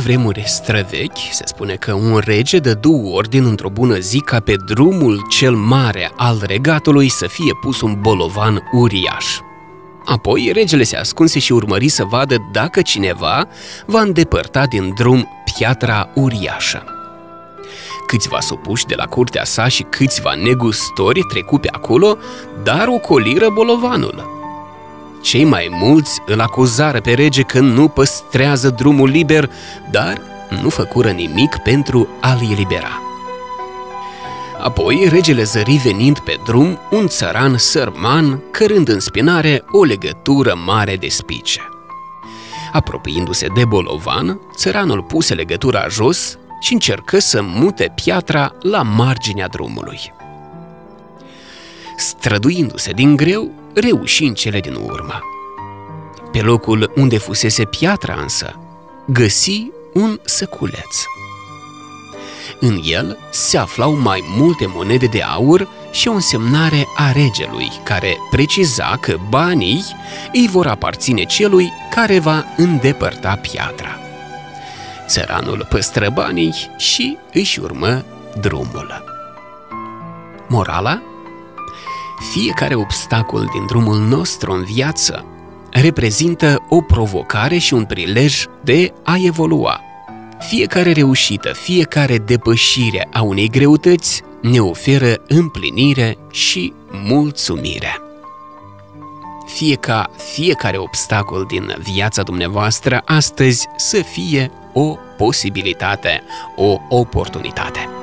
vremuri străvechi, se spune că un rege dădu ordin într-o bună zi ca pe drumul cel mare al regatului să fie pus un bolovan uriaș. Apoi, regele se ascunse și urmări să vadă dacă cineva va îndepărta din drum piatra uriașă. Câțiva supuși de la curtea sa și câțiva negustori trecu pe acolo, dar ocoliră bolovanul. Cei mai mulți îl acuzară pe rege că nu păstrează drumul liber, dar nu făcură nimic pentru a-l elibera. Apoi, regele zări venind pe drum un țăran sărman, cărând în spinare o legătură mare de spice. Apropiindu-se de bolovan, țăranul puse legătura jos și încercă să mute piatra la marginea drumului. Străduindu-se din greu, reuși în cele din urmă. Pe locul unde fusese piatra însă, găsi un săculeț. În el se aflau mai multe monede de aur și o însemnare a regelui, care preciza că banii îi vor aparține celui care va îndepărta piatra. Țăranul păstră banii și își urmă drumul. Morala? Fiecare obstacol din drumul nostru în viață reprezintă o provocare și un prilej de a evolua. Fiecare reușită, fiecare depășire a unei greutăți ne oferă împlinire și mulțumire. Fie ca fiecare obstacol din viața dumneavoastră astăzi să fie o posibilitate, o oportunitate.